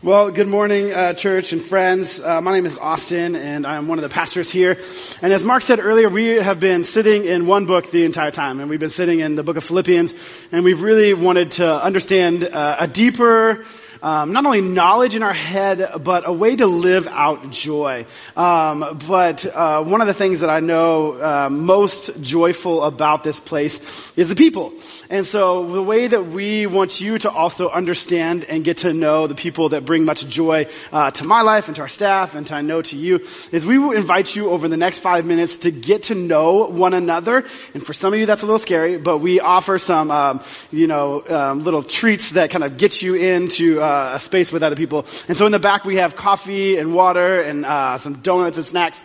Well, good morning, uh, church and friends. Uh, my name is Austin, and I'm one of the pastors here. And as Mark said earlier, we have been sitting in one book the entire time, and we've been sitting in the book of Philippians, and we've really wanted to understand uh, a deeper um, not only knowledge in our head, but a way to live out joy. Um, but uh, one of the things that I know uh, most joyful about this place is the people. And so the way that we want you to also understand and get to know the people that bring much joy uh, to my life and to our staff and to I know to you is we will invite you over the next five minutes to get to know one another. And for some of you that's a little scary, but we offer some, um, you know, um, little treats that kind of get you into uh, a space with other people. And so in the back we have coffee and water and uh, some donuts and snacks.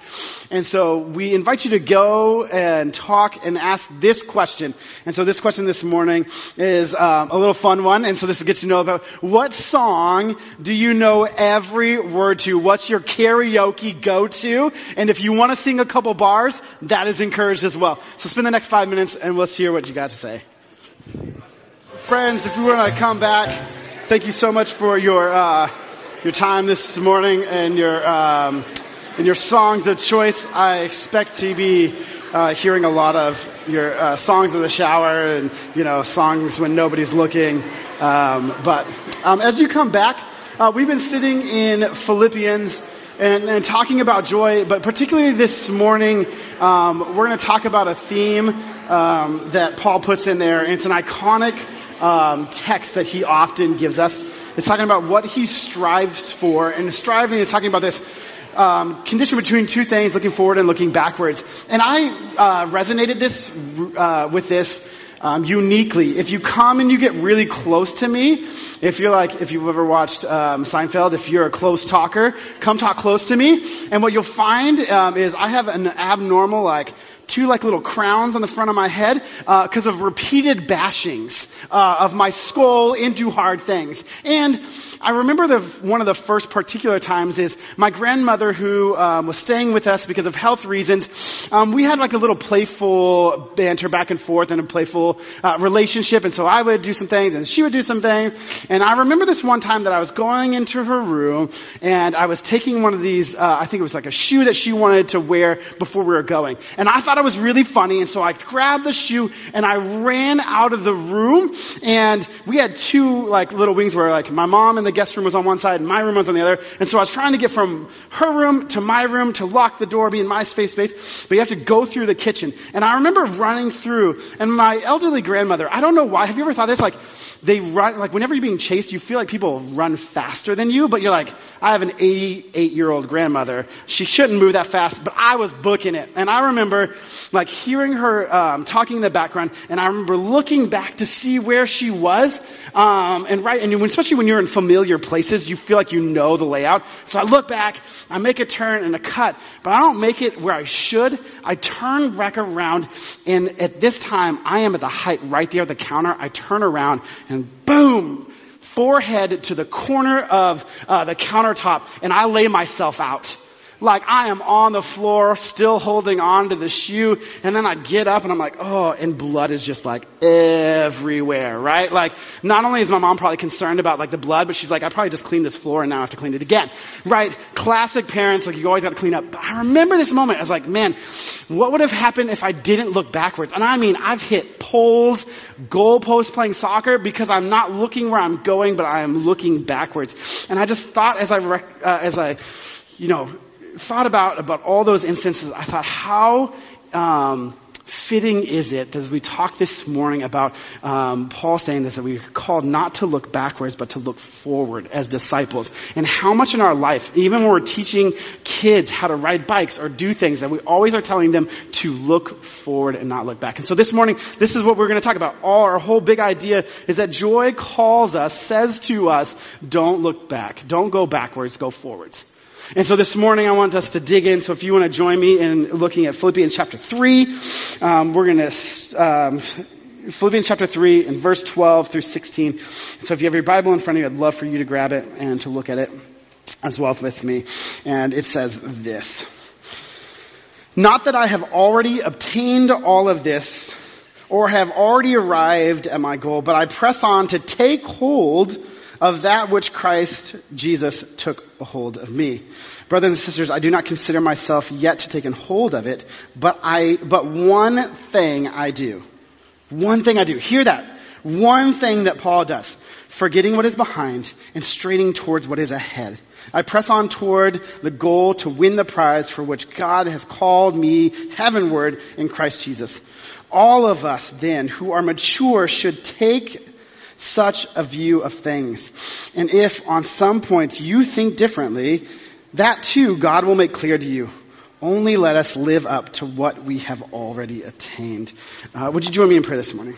And so we invite you to go and talk and ask this question. And so this question this morning is um, a little fun one. And so this gets to know about what song do you know every word to? What's your karaoke go-to? And if you want to sing a couple bars, that is encouraged as well. So spend the next five minutes and we'll hear what you got to say. Friends, if you want to come back thank you so much for your uh, your time this morning and your um, and your songs of choice. I expect to be uh, hearing a lot of your uh, songs in the shower and you know songs when nobody's looking. Um, but um, as you come back, uh, we've been sitting in Philippians. And, and, talking about joy, but particularly this morning, um, we're going to talk about a theme um, that Paul puts in there. And it's an iconic um, text that he often gives us. It's talking about what he strives for, and striving is talking about this um, condition between two things, looking forward and looking backwards. And I uh, resonated this uh, with this um, uniquely. If you come and you get really close to me, if you're like, if you've ever watched um, Seinfeld, if you're a close talker, come talk close to me. And what you'll find um, is I have an abnormal like two like little crowns on the front of my head because uh, of repeated bashings uh, of my skull into hard things. And I remember the, one of the first particular times is my grandmother who um, was staying with us because of health reasons. Um, we had like a little playful banter back and forth and a playful uh, relationship. And so I would do some things and she would do some things. And I remember this one time that I was going into her room and I was taking one of these. Uh, I think it was like a shoe that she wanted to wear before we were going. And I thought thought it was really funny, and so I grabbed the shoe and I ran out of the room. And we had two like little wings where like my mom in the guest room was on one side and my room was on the other. And so I was trying to get from her room to my room to lock the door, be in my space space. But you have to go through the kitchen. And I remember running through, and my elderly grandmother. I don't know why. Have you ever thought this? Like they run, like whenever you're being chased, you feel like people run faster than you, but you're like, I have an 88 year old grandmother. She shouldn't move that fast, but I was booking it. And I remember like hearing her, um, talking in the background, and I remember looking back to see where she was, um, and right, and especially when you're in familiar places, you feel like you know the layout. So I look back, I make a turn and a cut, but I don't make it where I should. I turn back around, and at this time, I am at the height right there at the counter. I turn around, and boom, forehead to the corner of uh, the countertop, and I lay myself out like I am on the floor, still holding on to the shoe, and then I get up and I'm like, oh, and blood is just like everywhere, right? Like, not only is my mom probably concerned about like the blood, but she's like, I probably just cleaned this floor and now I have to clean it again, right? Classic parents, like you always got to clean up. But I remember this moment, I was like, man, what would have happened if I didn't look backwards? And I mean, I've hit poles, goalposts playing soccer because I'm not looking where I'm going, but I am looking backwards. And I just thought as I, uh, as I, you know, thought about, about all those instances, I thought how, um, fitting is it as we talk this morning about um, Paul saying this that we're called not to look backwards but to look forward as disciples, and how much in our life, even when we're teaching kids how to ride bikes or do things, that we always are telling them to look forward and not look back. And so this morning, this is what we're going to talk about. All our whole big idea is that joy calls us, says to us, don't look back, don't go backwards, go forwards. And so this morning I want us to dig in. So if you want to join me in looking at Philippians chapter 3, um, we're going to, um, Philippians chapter 3 and verse 12 through 16. So if you have your Bible in front of you, I'd love for you to grab it and to look at it as well with me. And it says this. Not that I have already obtained all of this or have already arrived at my goal, but I press on to take hold of that which Christ Jesus took hold of me. Brothers and sisters, I do not consider myself yet to take a hold of it, but I, but one thing I do. One thing I do. Hear that. One thing that Paul does. Forgetting what is behind and straining towards what is ahead. I press on toward the goal to win the prize for which God has called me heavenward in Christ Jesus. All of us then who are mature should take such a view of things. And if on some point you think differently, that too God will make clear to you. Only let us live up to what we have already attained. Uh, would you join me in prayer this morning?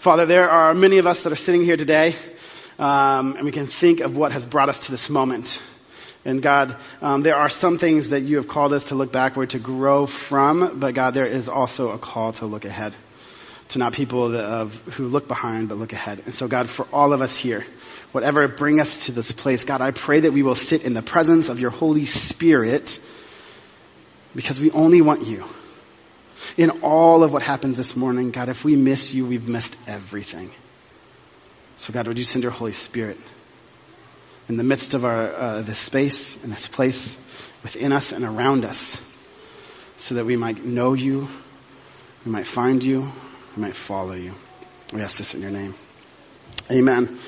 Father, there are many of us that are sitting here today, um, and we can think of what has brought us to this moment. And God, um, there are some things that you have called us to look backward to grow from, but God, there is also a call to look ahead to not people that, of, who look behind but look ahead. And so God, for all of us here, whatever bring us to this place, God, I pray that we will sit in the presence of your Holy Spirit because we only want you. In all of what happens this morning, God, if we miss you, we've missed everything. So God, would you send your Holy Spirit in the midst of our, uh, this space and this place within us and around us so that we might know you, we might find you, might follow you. We ask this in your name. Amen.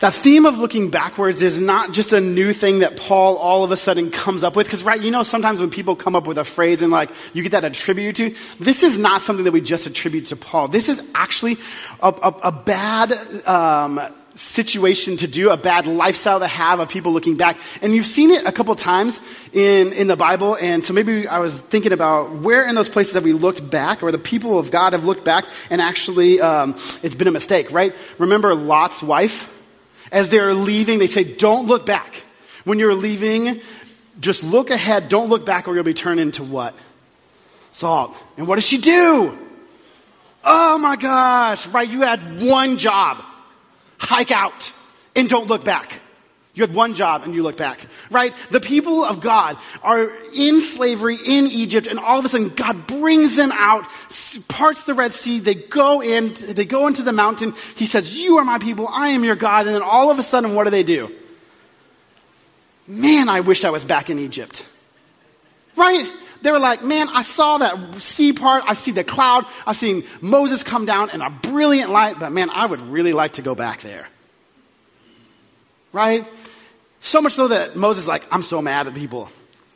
That theme of looking backwards is not just a new thing that Paul all of a sudden comes up with. Cause right, you know sometimes when people come up with a phrase and like, you get that attributed to, this is not something that we just attribute to Paul. This is actually a, a, a bad, um, situation to do, a bad lifestyle to have of people looking back. And you've seen it a couple times in, in the Bible. And so maybe I was thinking about where in those places have we looked back or the people of God have looked back and actually, um, it's been a mistake, right? Remember Lot's wife? As they're leaving, they say, don't look back. When you're leaving, just look ahead, don't look back or you'll be turned into what? Salt. And what does she do? Oh my gosh, right? You had one job. Hike out and don't look back. You had one job and you look back, right? The people of God are in slavery in Egypt and all of a sudden God brings them out, parts the Red Sea, they go in, they go into the mountain. He says, you are my people, I am your God. And then all of a sudden, what do they do? Man, I wish I was back in Egypt. Right? They were like, man, I saw that sea part, I see the cloud, I've seen Moses come down in a brilliant light, but man, I would really like to go back there. Right? So much so that Moses like, I'm so mad at people.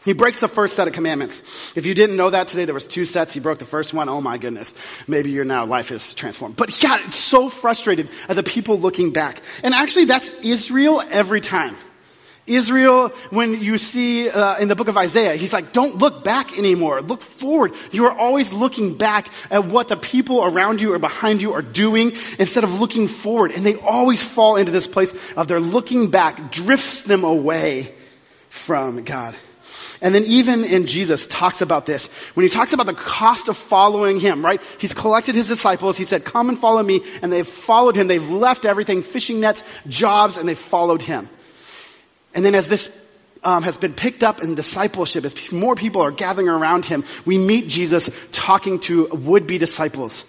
He breaks the first set of commandments. If you didn't know that today, there was two sets. He broke the first one. Oh my goodness. Maybe your now life is transformed. But he got so frustrated at the people looking back. And actually that's Israel every time. Israel, when you see uh, in the book of Isaiah, he's like, don't look back anymore. Look forward. You are always looking back at what the people around you or behind you are doing instead of looking forward. And they always fall into this place of their looking back drifts them away from God. And then even in Jesus talks about this. When he talks about the cost of following him, right? He's collected his disciples. He said, come and follow me. And they've followed him. They've left everything, fishing nets, jobs, and they've followed him. And then as this um, has been picked up in discipleship, as more people are gathering around him, we meet Jesus talking to would-be disciples.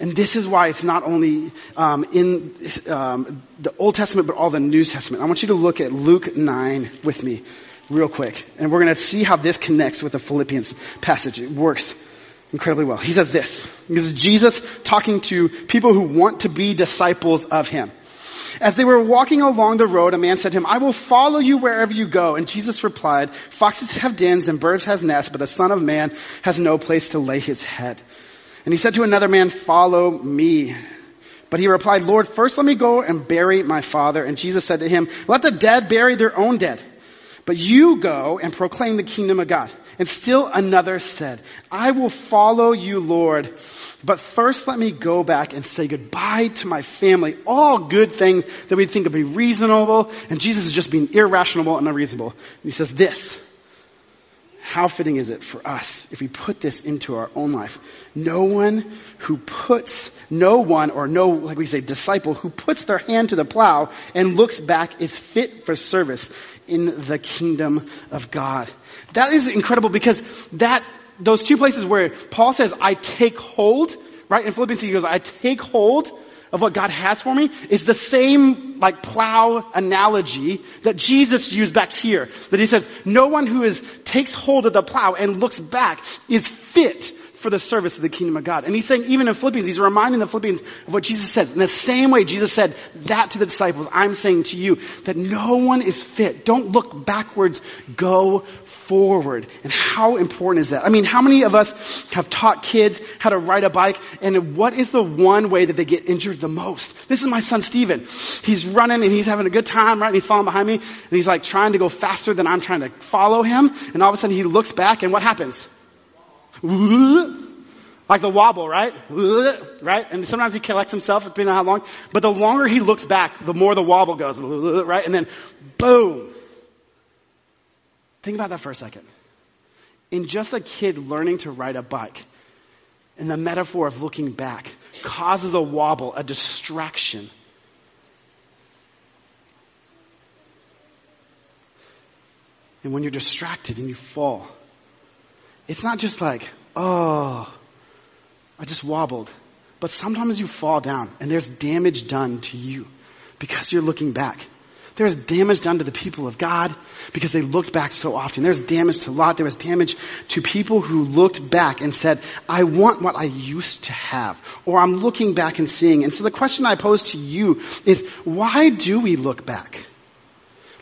And this is why it's not only um, in um, the Old Testament, but all the New Testament. I want you to look at Luke 9 with me real quick. And we're going to see how this connects with the Philippians passage. It works incredibly well. He says this. This is Jesus talking to people who want to be disciples of him. As they were walking along the road, a man said to him, I will follow you wherever you go. And Jesus replied, foxes have dens and birds have nests, but the son of man has no place to lay his head. And he said to another man, follow me. But he replied, Lord, first let me go and bury my father. And Jesus said to him, let the dead bury their own dead. But you go and proclaim the kingdom of God. And still another said, I will follow you, Lord. But first let me go back and say goodbye to my family. All good things that we think would be reasonable. And Jesus is just being irrational and unreasonable. And he says this. How fitting is it for us if we put this into our own life? No one who puts, no one or no, like we say, disciple who puts their hand to the plow and looks back is fit for service in the kingdom of God. That is incredible because that those two places where Paul says, I take hold, right? In Philippians, he goes, I take hold of what God has for me is the same like plow analogy that Jesus used back here. That he says, no one who is, takes hold of the plow and looks back is fit for the service of the kingdom of God. And he's saying, even in Philippians, he's reminding the Philippians of what Jesus says. In the same way Jesus said that to the disciples, I'm saying to you that no one is fit. Don't look backwards, go forward. And how important is that? I mean, how many of us have taught kids how to ride a bike and what is the one way that they get injured the most? This is my son Steven. He's running and he's having a good time, right? And he's following behind me and he's like trying to go faster than I'm trying to follow him. And all of a sudden he looks back and what happens? Like the wobble, right? Right? And sometimes he collects himself, depending on how long. But the longer he looks back, the more the wobble goes, right? And then boom. Think about that for a second. In just a kid learning to ride a bike, and the metaphor of looking back causes a wobble, a distraction. And when you're distracted and you fall, it's not just like, oh, I just wobbled. But sometimes you fall down and there's damage done to you because you're looking back. There's damage done to the people of God because they looked back so often. There's damage to Lot. There was damage to people who looked back and said, I want what I used to have. Or I'm looking back and seeing. And so the question I pose to you is, why do we look back?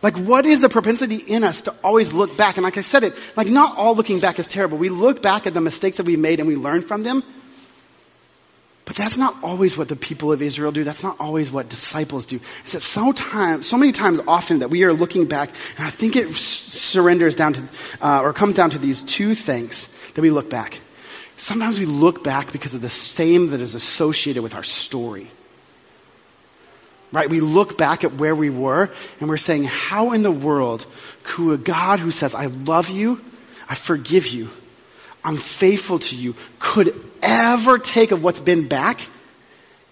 Like what is the propensity in us to always look back? And like I said it, like not all looking back is terrible. We look back at the mistakes that we made and we learn from them. But that's not always what the people of Israel do. That's not always what disciples do. It's that so so many times often that we are looking back and I think it surrenders down to, uh, or comes down to these two things that we look back. Sometimes we look back because of the same that is associated with our story. Right? We look back at where we were and we're saying, how in the world could a God who says, I love you, I forgive you, I'm faithful to you, could ever take of what's been back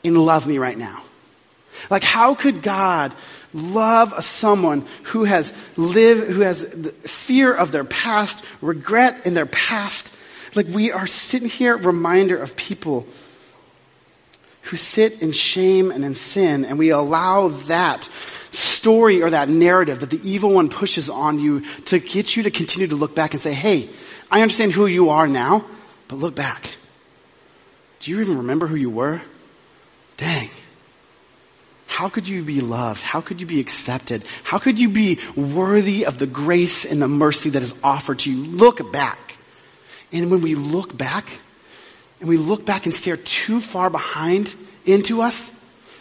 and love me right now? Like how could God love someone who has lived, who has fear of their past, regret in their past? Like we are sitting here, reminder of people who sit in shame and in sin, and we allow that story or that narrative that the evil one pushes on you to get you to continue to look back and say, hey, I understand who you are now, but look back. Do you even remember who you were? Dang. How could you be loved? How could you be accepted? How could you be worthy of the grace and the mercy that is offered to you? Look back. And when we look back, and we look back and stare too far behind into us,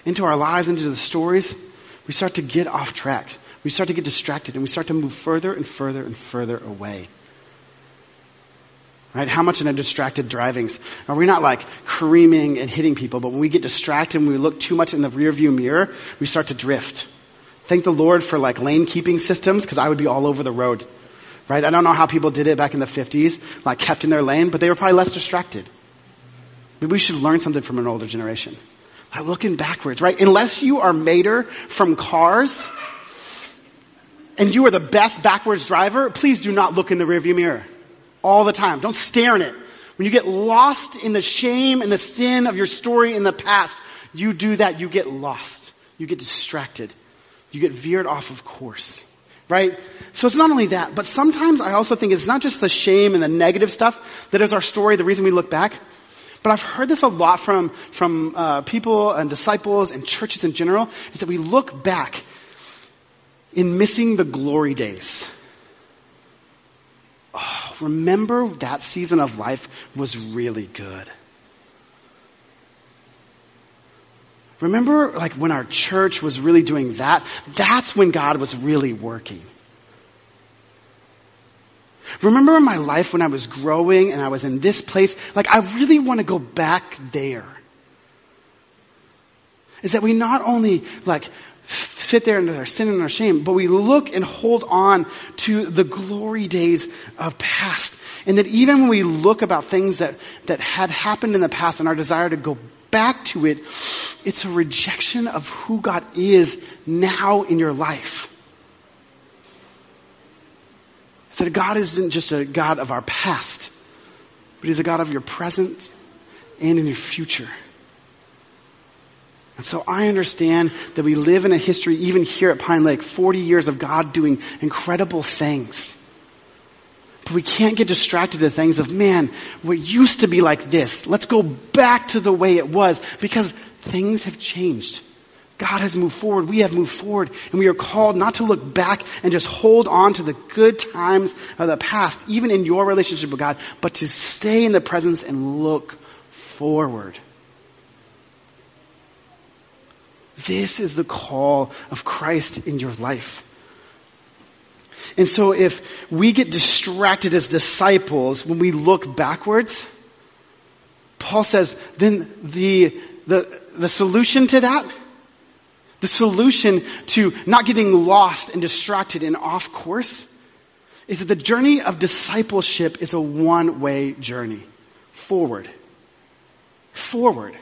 into our lives, into the stories, we start to get off track. We start to get distracted and we start to move further and further and further away. Right? How much in a distracted drivings are we not like creaming and hitting people, but when we get distracted and we look too much in the rear view mirror, we start to drift. Thank the Lord for like lane keeping systems because I would be all over the road. Right? I don't know how people did it back in the 50s, like kept in their lane, but they were probably less distracted. Maybe we should learn something from an older generation. By looking backwards, right? Unless you are Mater from Cars, and you are the best backwards driver, please do not look in the rearview mirror. All the time. Don't stare in it. When you get lost in the shame and the sin of your story in the past, you do that, you get lost. You get distracted. You get veered off of course. Right? So it's not only that, but sometimes I also think it's not just the shame and the negative stuff that is our story, the reason we look back, but I've heard this a lot from, from uh, people and disciples and churches in general, is that we look back in missing the glory days. Oh, remember that season of life was really good. Remember like when our church was really doing that? That's when God was really working. Remember in my life when I was growing and I was in this place? Like I really want to go back there. Is that we not only like sit there in our sin and our shame, but we look and hold on to the glory days of past. And that even when we look about things that, that had happened in the past and our desire to go back to it, it's a rejection of who God is now in your life. That God isn't just a God of our past, but He's a God of your present and in your future. And so I understand that we live in a history, even here at Pine Lake, 40 years of God doing incredible things. But we can't get distracted to things of, man, what used to be like this. Let's go back to the way it was because things have changed. God has moved forward. We have moved forward and we are called not to look back and just hold on to the good times of the past, even in your relationship with God, but to stay in the presence and look forward. This is the call of Christ in your life. And so if we get distracted as disciples when we look backwards, Paul says, then the, the, the solution to that, the solution to not getting lost and distracted and off course is that the journey of discipleship is a one-way journey. Forward. Forward.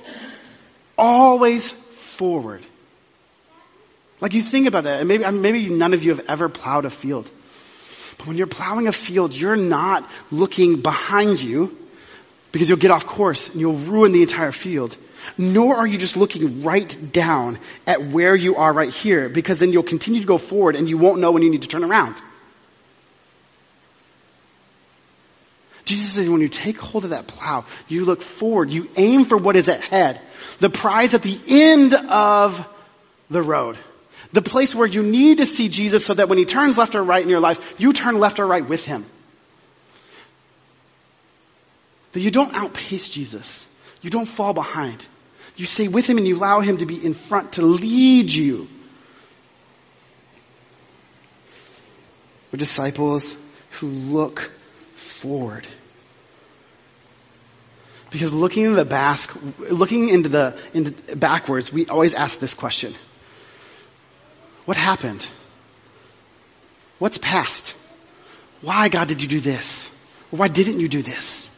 Always forward. Like you think about that, and maybe, maybe none of you have ever plowed a field. But when you're plowing a field, you're not looking behind you because you'll get off course and you'll ruin the entire field. Nor are you just looking right down at where you are right here because then you'll continue to go forward and you won't know when you need to turn around. Jesus says when you take hold of that plow, you look forward, you aim for what is ahead. The prize at the end of the road. The place where you need to see Jesus so that when he turns left or right in your life, you turn left or right with him. That you don't outpace Jesus. You don't fall behind. You stay with him and you allow him to be in front to lead you. We're disciples who look forward. Because looking into the back, looking into the into backwards, we always ask this question: What happened? What's past? Why, God, did you do this? Why didn't you do this?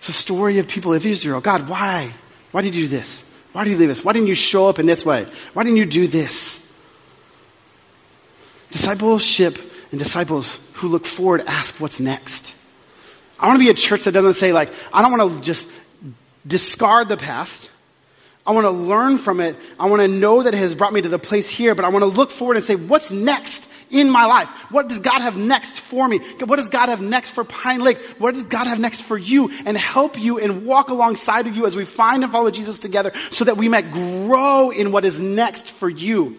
It's a story of people of Israel. God, why? Why did you do this? Why did you leave us? Why didn't you show up in this way? Why didn't you do this? Discipleship and disciples who look forward ask what's next. I want to be a church that doesn't say like, I don't want to just discard the past. I want to learn from it. I want to know that it has brought me to the place here, but I want to look forward and say, what's next in my life? What does God have next for me? What does God have next for Pine Lake? What does God have next for you? And help you and walk alongside of you as we find and follow Jesus together so that we might grow in what is next for you.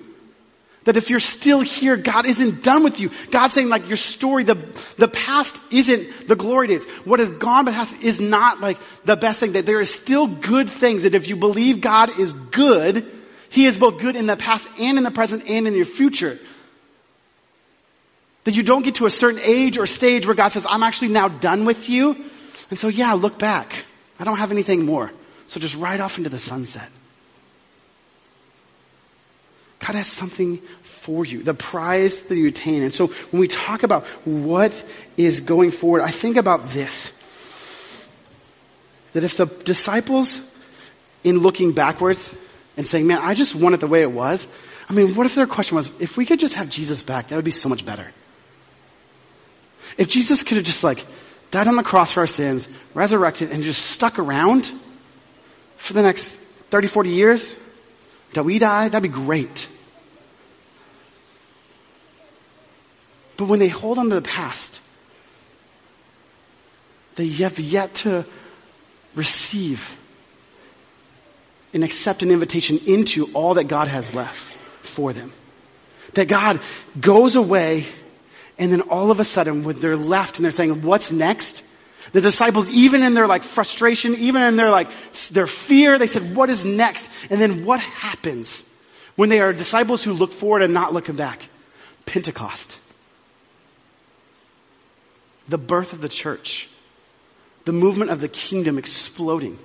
That if you're still here, God isn't done with you. God's saying like your story, the, the past isn't the glory days. What has gone past is not like the best thing. That there is still good things that if you believe God is good, He is both good in the past and in the present and in your future. That you don't get to a certain age or stage where God says, I'm actually now done with you. And so yeah, look back. I don't have anything more. So just ride off into the sunset. God has something for you, the prize that you attain. And so when we talk about what is going forward, I think about this. That if the disciples, in looking backwards and saying, man, I just want it the way it was, I mean, what if their question was, if we could just have Jesus back, that would be so much better. If Jesus could have just like died on the cross for our sins, resurrected, and just stuck around for the next 30, 40 years, until we die, that'd be great. But when they hold on to the past, they have yet to receive and accept an invitation into all that God has left for them. That God goes away and then all of a sudden when they're left and they're saying, what's next? The disciples, even in their like frustration, even in their like, their fear, they said, what is next? And then what happens when they are disciples who look forward and not looking back? Pentecost. The birth of the church. The movement of the kingdom exploding.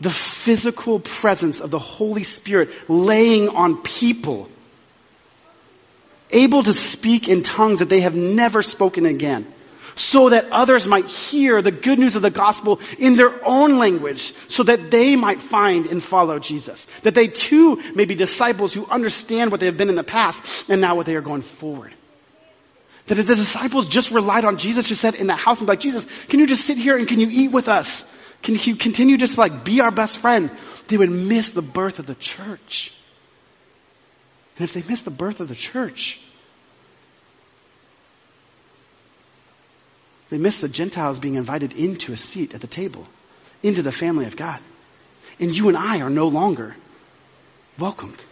The physical presence of the Holy Spirit laying on people. Able to speak in tongues that they have never spoken again so that others might hear the good news of the gospel in their own language so that they might find and follow Jesus. That they too may be disciples who understand what they have been in the past and now what they are going forward. That if the disciples just relied on Jesus, just said in the house and be like, Jesus, can you just sit here and can you eat with us? Can you continue just to like be our best friend? They would miss the birth of the church. And if they miss the birth of the church, they miss the Gentiles being invited into a seat at the table, into the family of God. And you and I are no longer welcomed.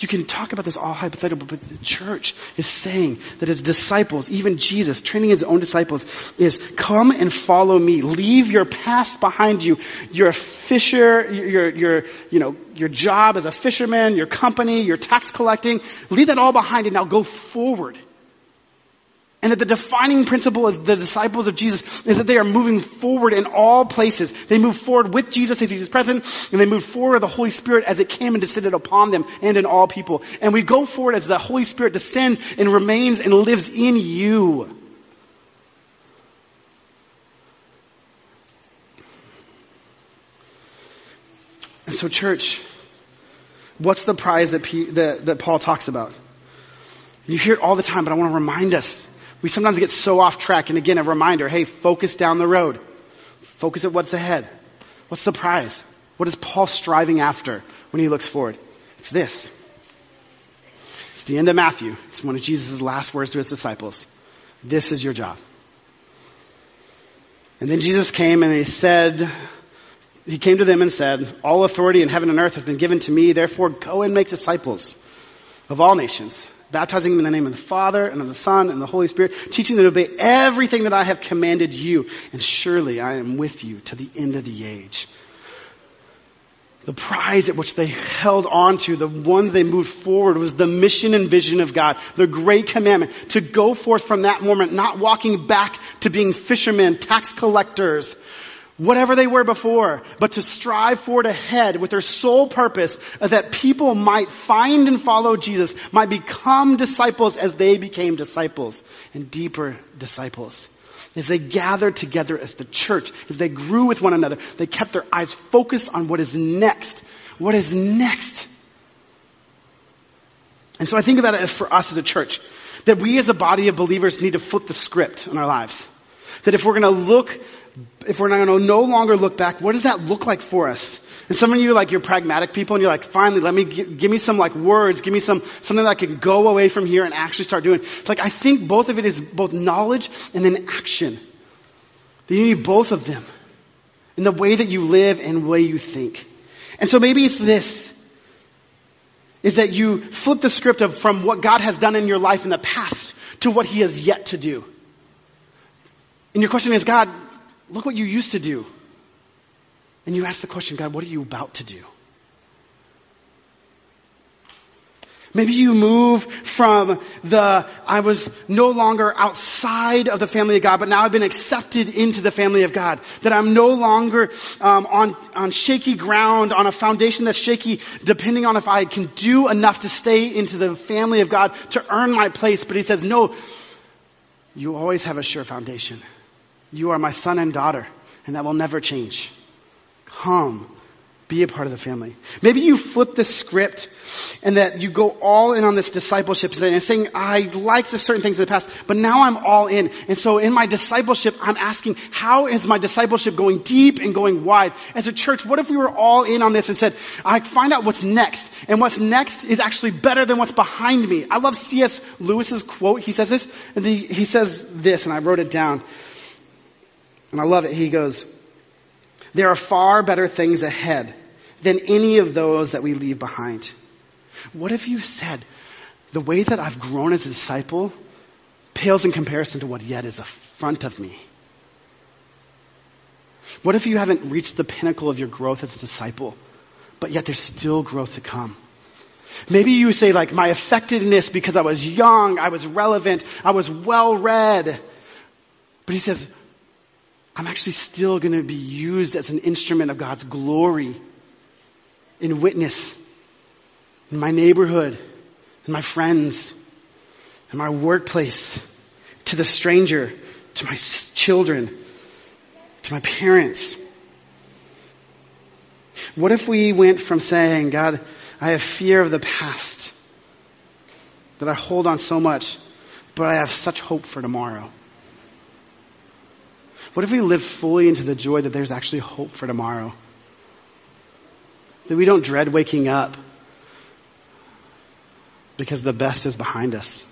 You can talk about this all hypothetical, but the church is saying that as disciples, even Jesus, training his own disciples, is come and follow me. Leave your past behind you. You're a fisher, your, your, you know, your job as a fisherman, your company, your tax collecting. Leave that all behind and now go forward. And that the defining principle of the disciples of Jesus is that they are moving forward in all places. They move forward with Jesus as is present, and they move forward with the Holy Spirit as it came and descended upon them and in all people. And we go forward as the Holy Spirit descends and remains and lives in you. And so church, what's the prize that, P, that, that Paul talks about? You hear it all the time, but I want to remind us we sometimes get so off track. And again, a reminder, hey, focus down the road. Focus at what's ahead. What's the prize? What is Paul striving after when he looks forward? It's this. It's the end of Matthew. It's one of Jesus' last words to his disciples. This is your job. And then Jesus came and he said, he came to them and said, all authority in heaven and earth has been given to me, therefore go and make disciples of all nations baptizing them in the name of the Father and of the Son and the Holy Spirit, teaching them to obey everything that I have commanded you. And surely I am with you to the end of the age. The prize at which they held on to, the one they moved forward was the mission and vision of God, the great commandment to go forth from that moment, not walking back to being fishermen, tax collectors, whatever they were before, but to strive forward ahead with their sole purpose that people might find and follow Jesus, might become disciples as they became disciples and deeper disciples. As they gathered together as the church, as they grew with one another, they kept their eyes focused on what is next. What is next? And so I think about it as for us as a church, that we as a body of believers need to flip the script in our lives. That if we're going to look, if we're not going to no longer look back, what does that look like for us? And some of you, like, you're pragmatic people and you're like, finally, let me, give, give me some like words, give me some, something that I can go away from here and actually start doing. It's like, I think both of it is both knowledge and then action. That you need both of them in the way that you live and way you think. And so maybe it's this, is that you flip the script of from what God has done in your life in the past to what He has yet to do. And your question is, God, look what you used to do. And you ask the question, God, what are you about to do? Maybe you move from the, I was no longer outside of the family of God, but now I've been accepted into the family of God. That I'm no longer um, on, on shaky ground, on a foundation that's shaky, depending on if I can do enough to stay into the family of God to earn my place. But he says, no, you always have a sure foundation. You are my son and daughter, and that will never change. Come. Be a part of the family. Maybe you flip the script and that you go all in on this discipleship and saying, I liked certain things in the past, but now I'm all in. And so in my discipleship, I'm asking, how is my discipleship going deep and going wide? As a church, what if we were all in on this and said, I find out what's next. And what's next is actually better than what's behind me. I love C.S. Lewis's quote. He says this, and he says this, and I wrote it down. And I love it. He goes, there are far better things ahead than any of those that we leave behind. What if you said, the way that I've grown as a disciple pales in comparison to what yet is in front of me? What if you haven't reached the pinnacle of your growth as a disciple, but yet there's still growth to come? Maybe you say like, my effectiveness because I was young, I was relevant, I was well read. But he says, I'm actually still going to be used as an instrument of God's glory in witness in my neighborhood, in my friends, in my workplace, to the stranger, to my children, to my parents. What if we went from saying, God, I have fear of the past, that I hold on so much, but I have such hope for tomorrow? What if we live fully into the joy that there's actually hope for tomorrow? That we don't dread waking up because the best is behind us.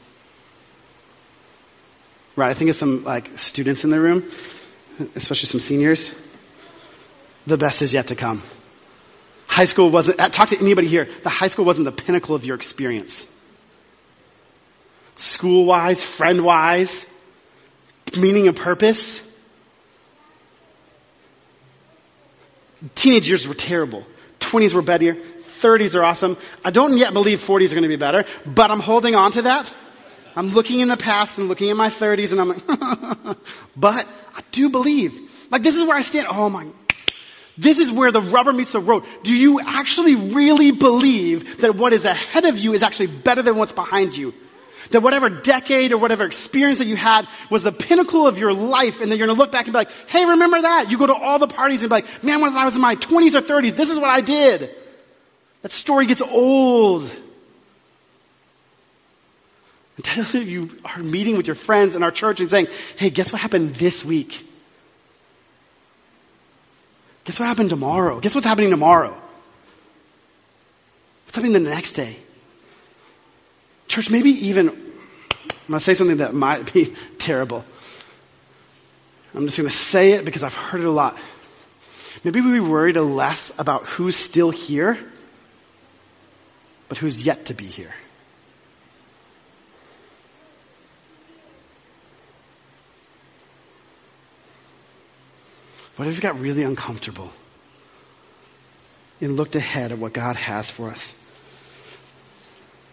Right, I think of some like students in the room, especially some seniors. The best is yet to come. High school wasn't, uh, talk to anybody here, the high school wasn't the pinnacle of your experience. School wise, friend wise, meaning and purpose. Teenage years were terrible. 20s were better. 30s are awesome. I don't yet believe 40s are going to be better, but I'm holding on to that. I'm looking in the past and looking at my 30s and I'm like, but I do believe. Like this is where I stand. Oh my, this is where the rubber meets the road. Do you actually really believe that what is ahead of you is actually better than what's behind you? That whatever decade or whatever experience that you had was the pinnacle of your life and that you're gonna look back and be like, hey, remember that? You go to all the parties and be like, man, when I was in my 20s or 30s, this is what I did. That story gets old. Until you are meeting with your friends in our church and saying, hey, guess what happened this week? Guess what happened tomorrow? Guess what's happening tomorrow? What's happening the next day? Church, maybe even, I'm going to say something that might be terrible. I'm just going to say it because I've heard it a lot. Maybe we be worried less about who's still here, but who's yet to be here. What if we got really uncomfortable and looked ahead at what God has for us?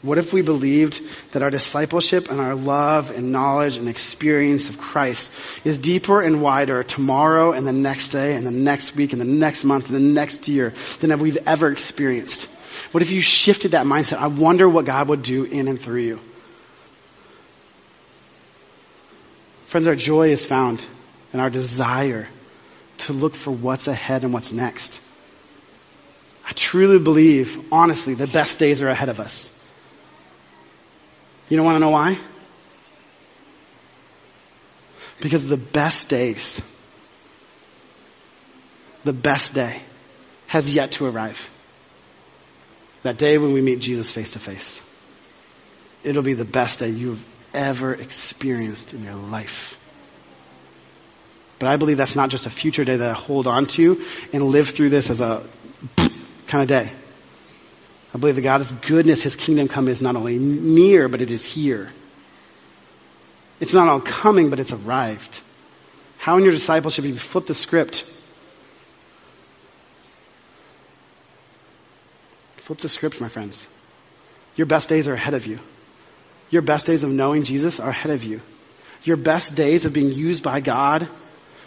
What if we believed that our discipleship and our love and knowledge and experience of Christ is deeper and wider tomorrow and the next day and the next week and the next month and the next year than we've ever experienced? What if you shifted that mindset? I wonder what God would do in and through you. Friends, our joy is found in our desire to look for what's ahead and what's next. I truly believe, honestly, the best days are ahead of us. You don't want to know why? Because the best days, the best day has yet to arrive. That day when we meet Jesus face to face. It'll be the best day you've ever experienced in your life. But I believe that's not just a future day that I hold on to and live through this as a kind of day. I believe that God's goodness, His kingdom come is not only near, but it is here. It's not all coming, but it's arrived. How in your discipleship you flip the script? Flip the script, my friends. Your best days are ahead of you. Your best days of knowing Jesus are ahead of you. Your best days of being used by God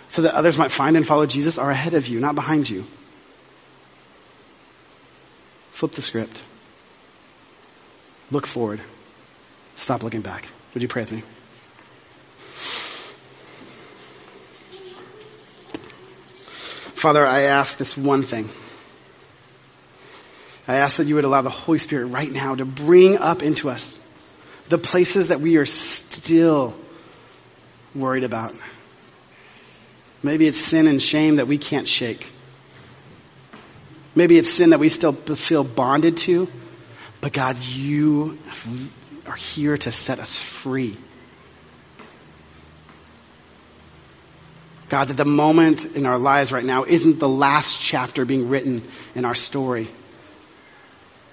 so that others might find and follow Jesus are ahead of you, not behind you. Flip the script. Look forward. Stop looking back. Would you pray with me? Father, I ask this one thing. I ask that you would allow the Holy Spirit right now to bring up into us the places that we are still worried about. Maybe it's sin and shame that we can't shake. Maybe it's sin that we still feel bonded to, but God, you are here to set us free. God, that the moment in our lives right now isn't the last chapter being written in our story,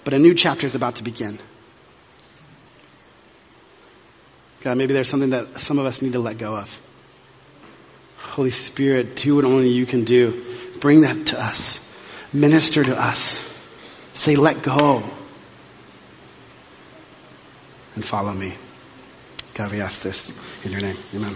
but a new chapter is about to begin. God, maybe there's something that some of us need to let go of. Holy Spirit, do what only you can do. Bring that to us. Minister to us. Say, let go. And follow me. God, we ask this in your name. Amen.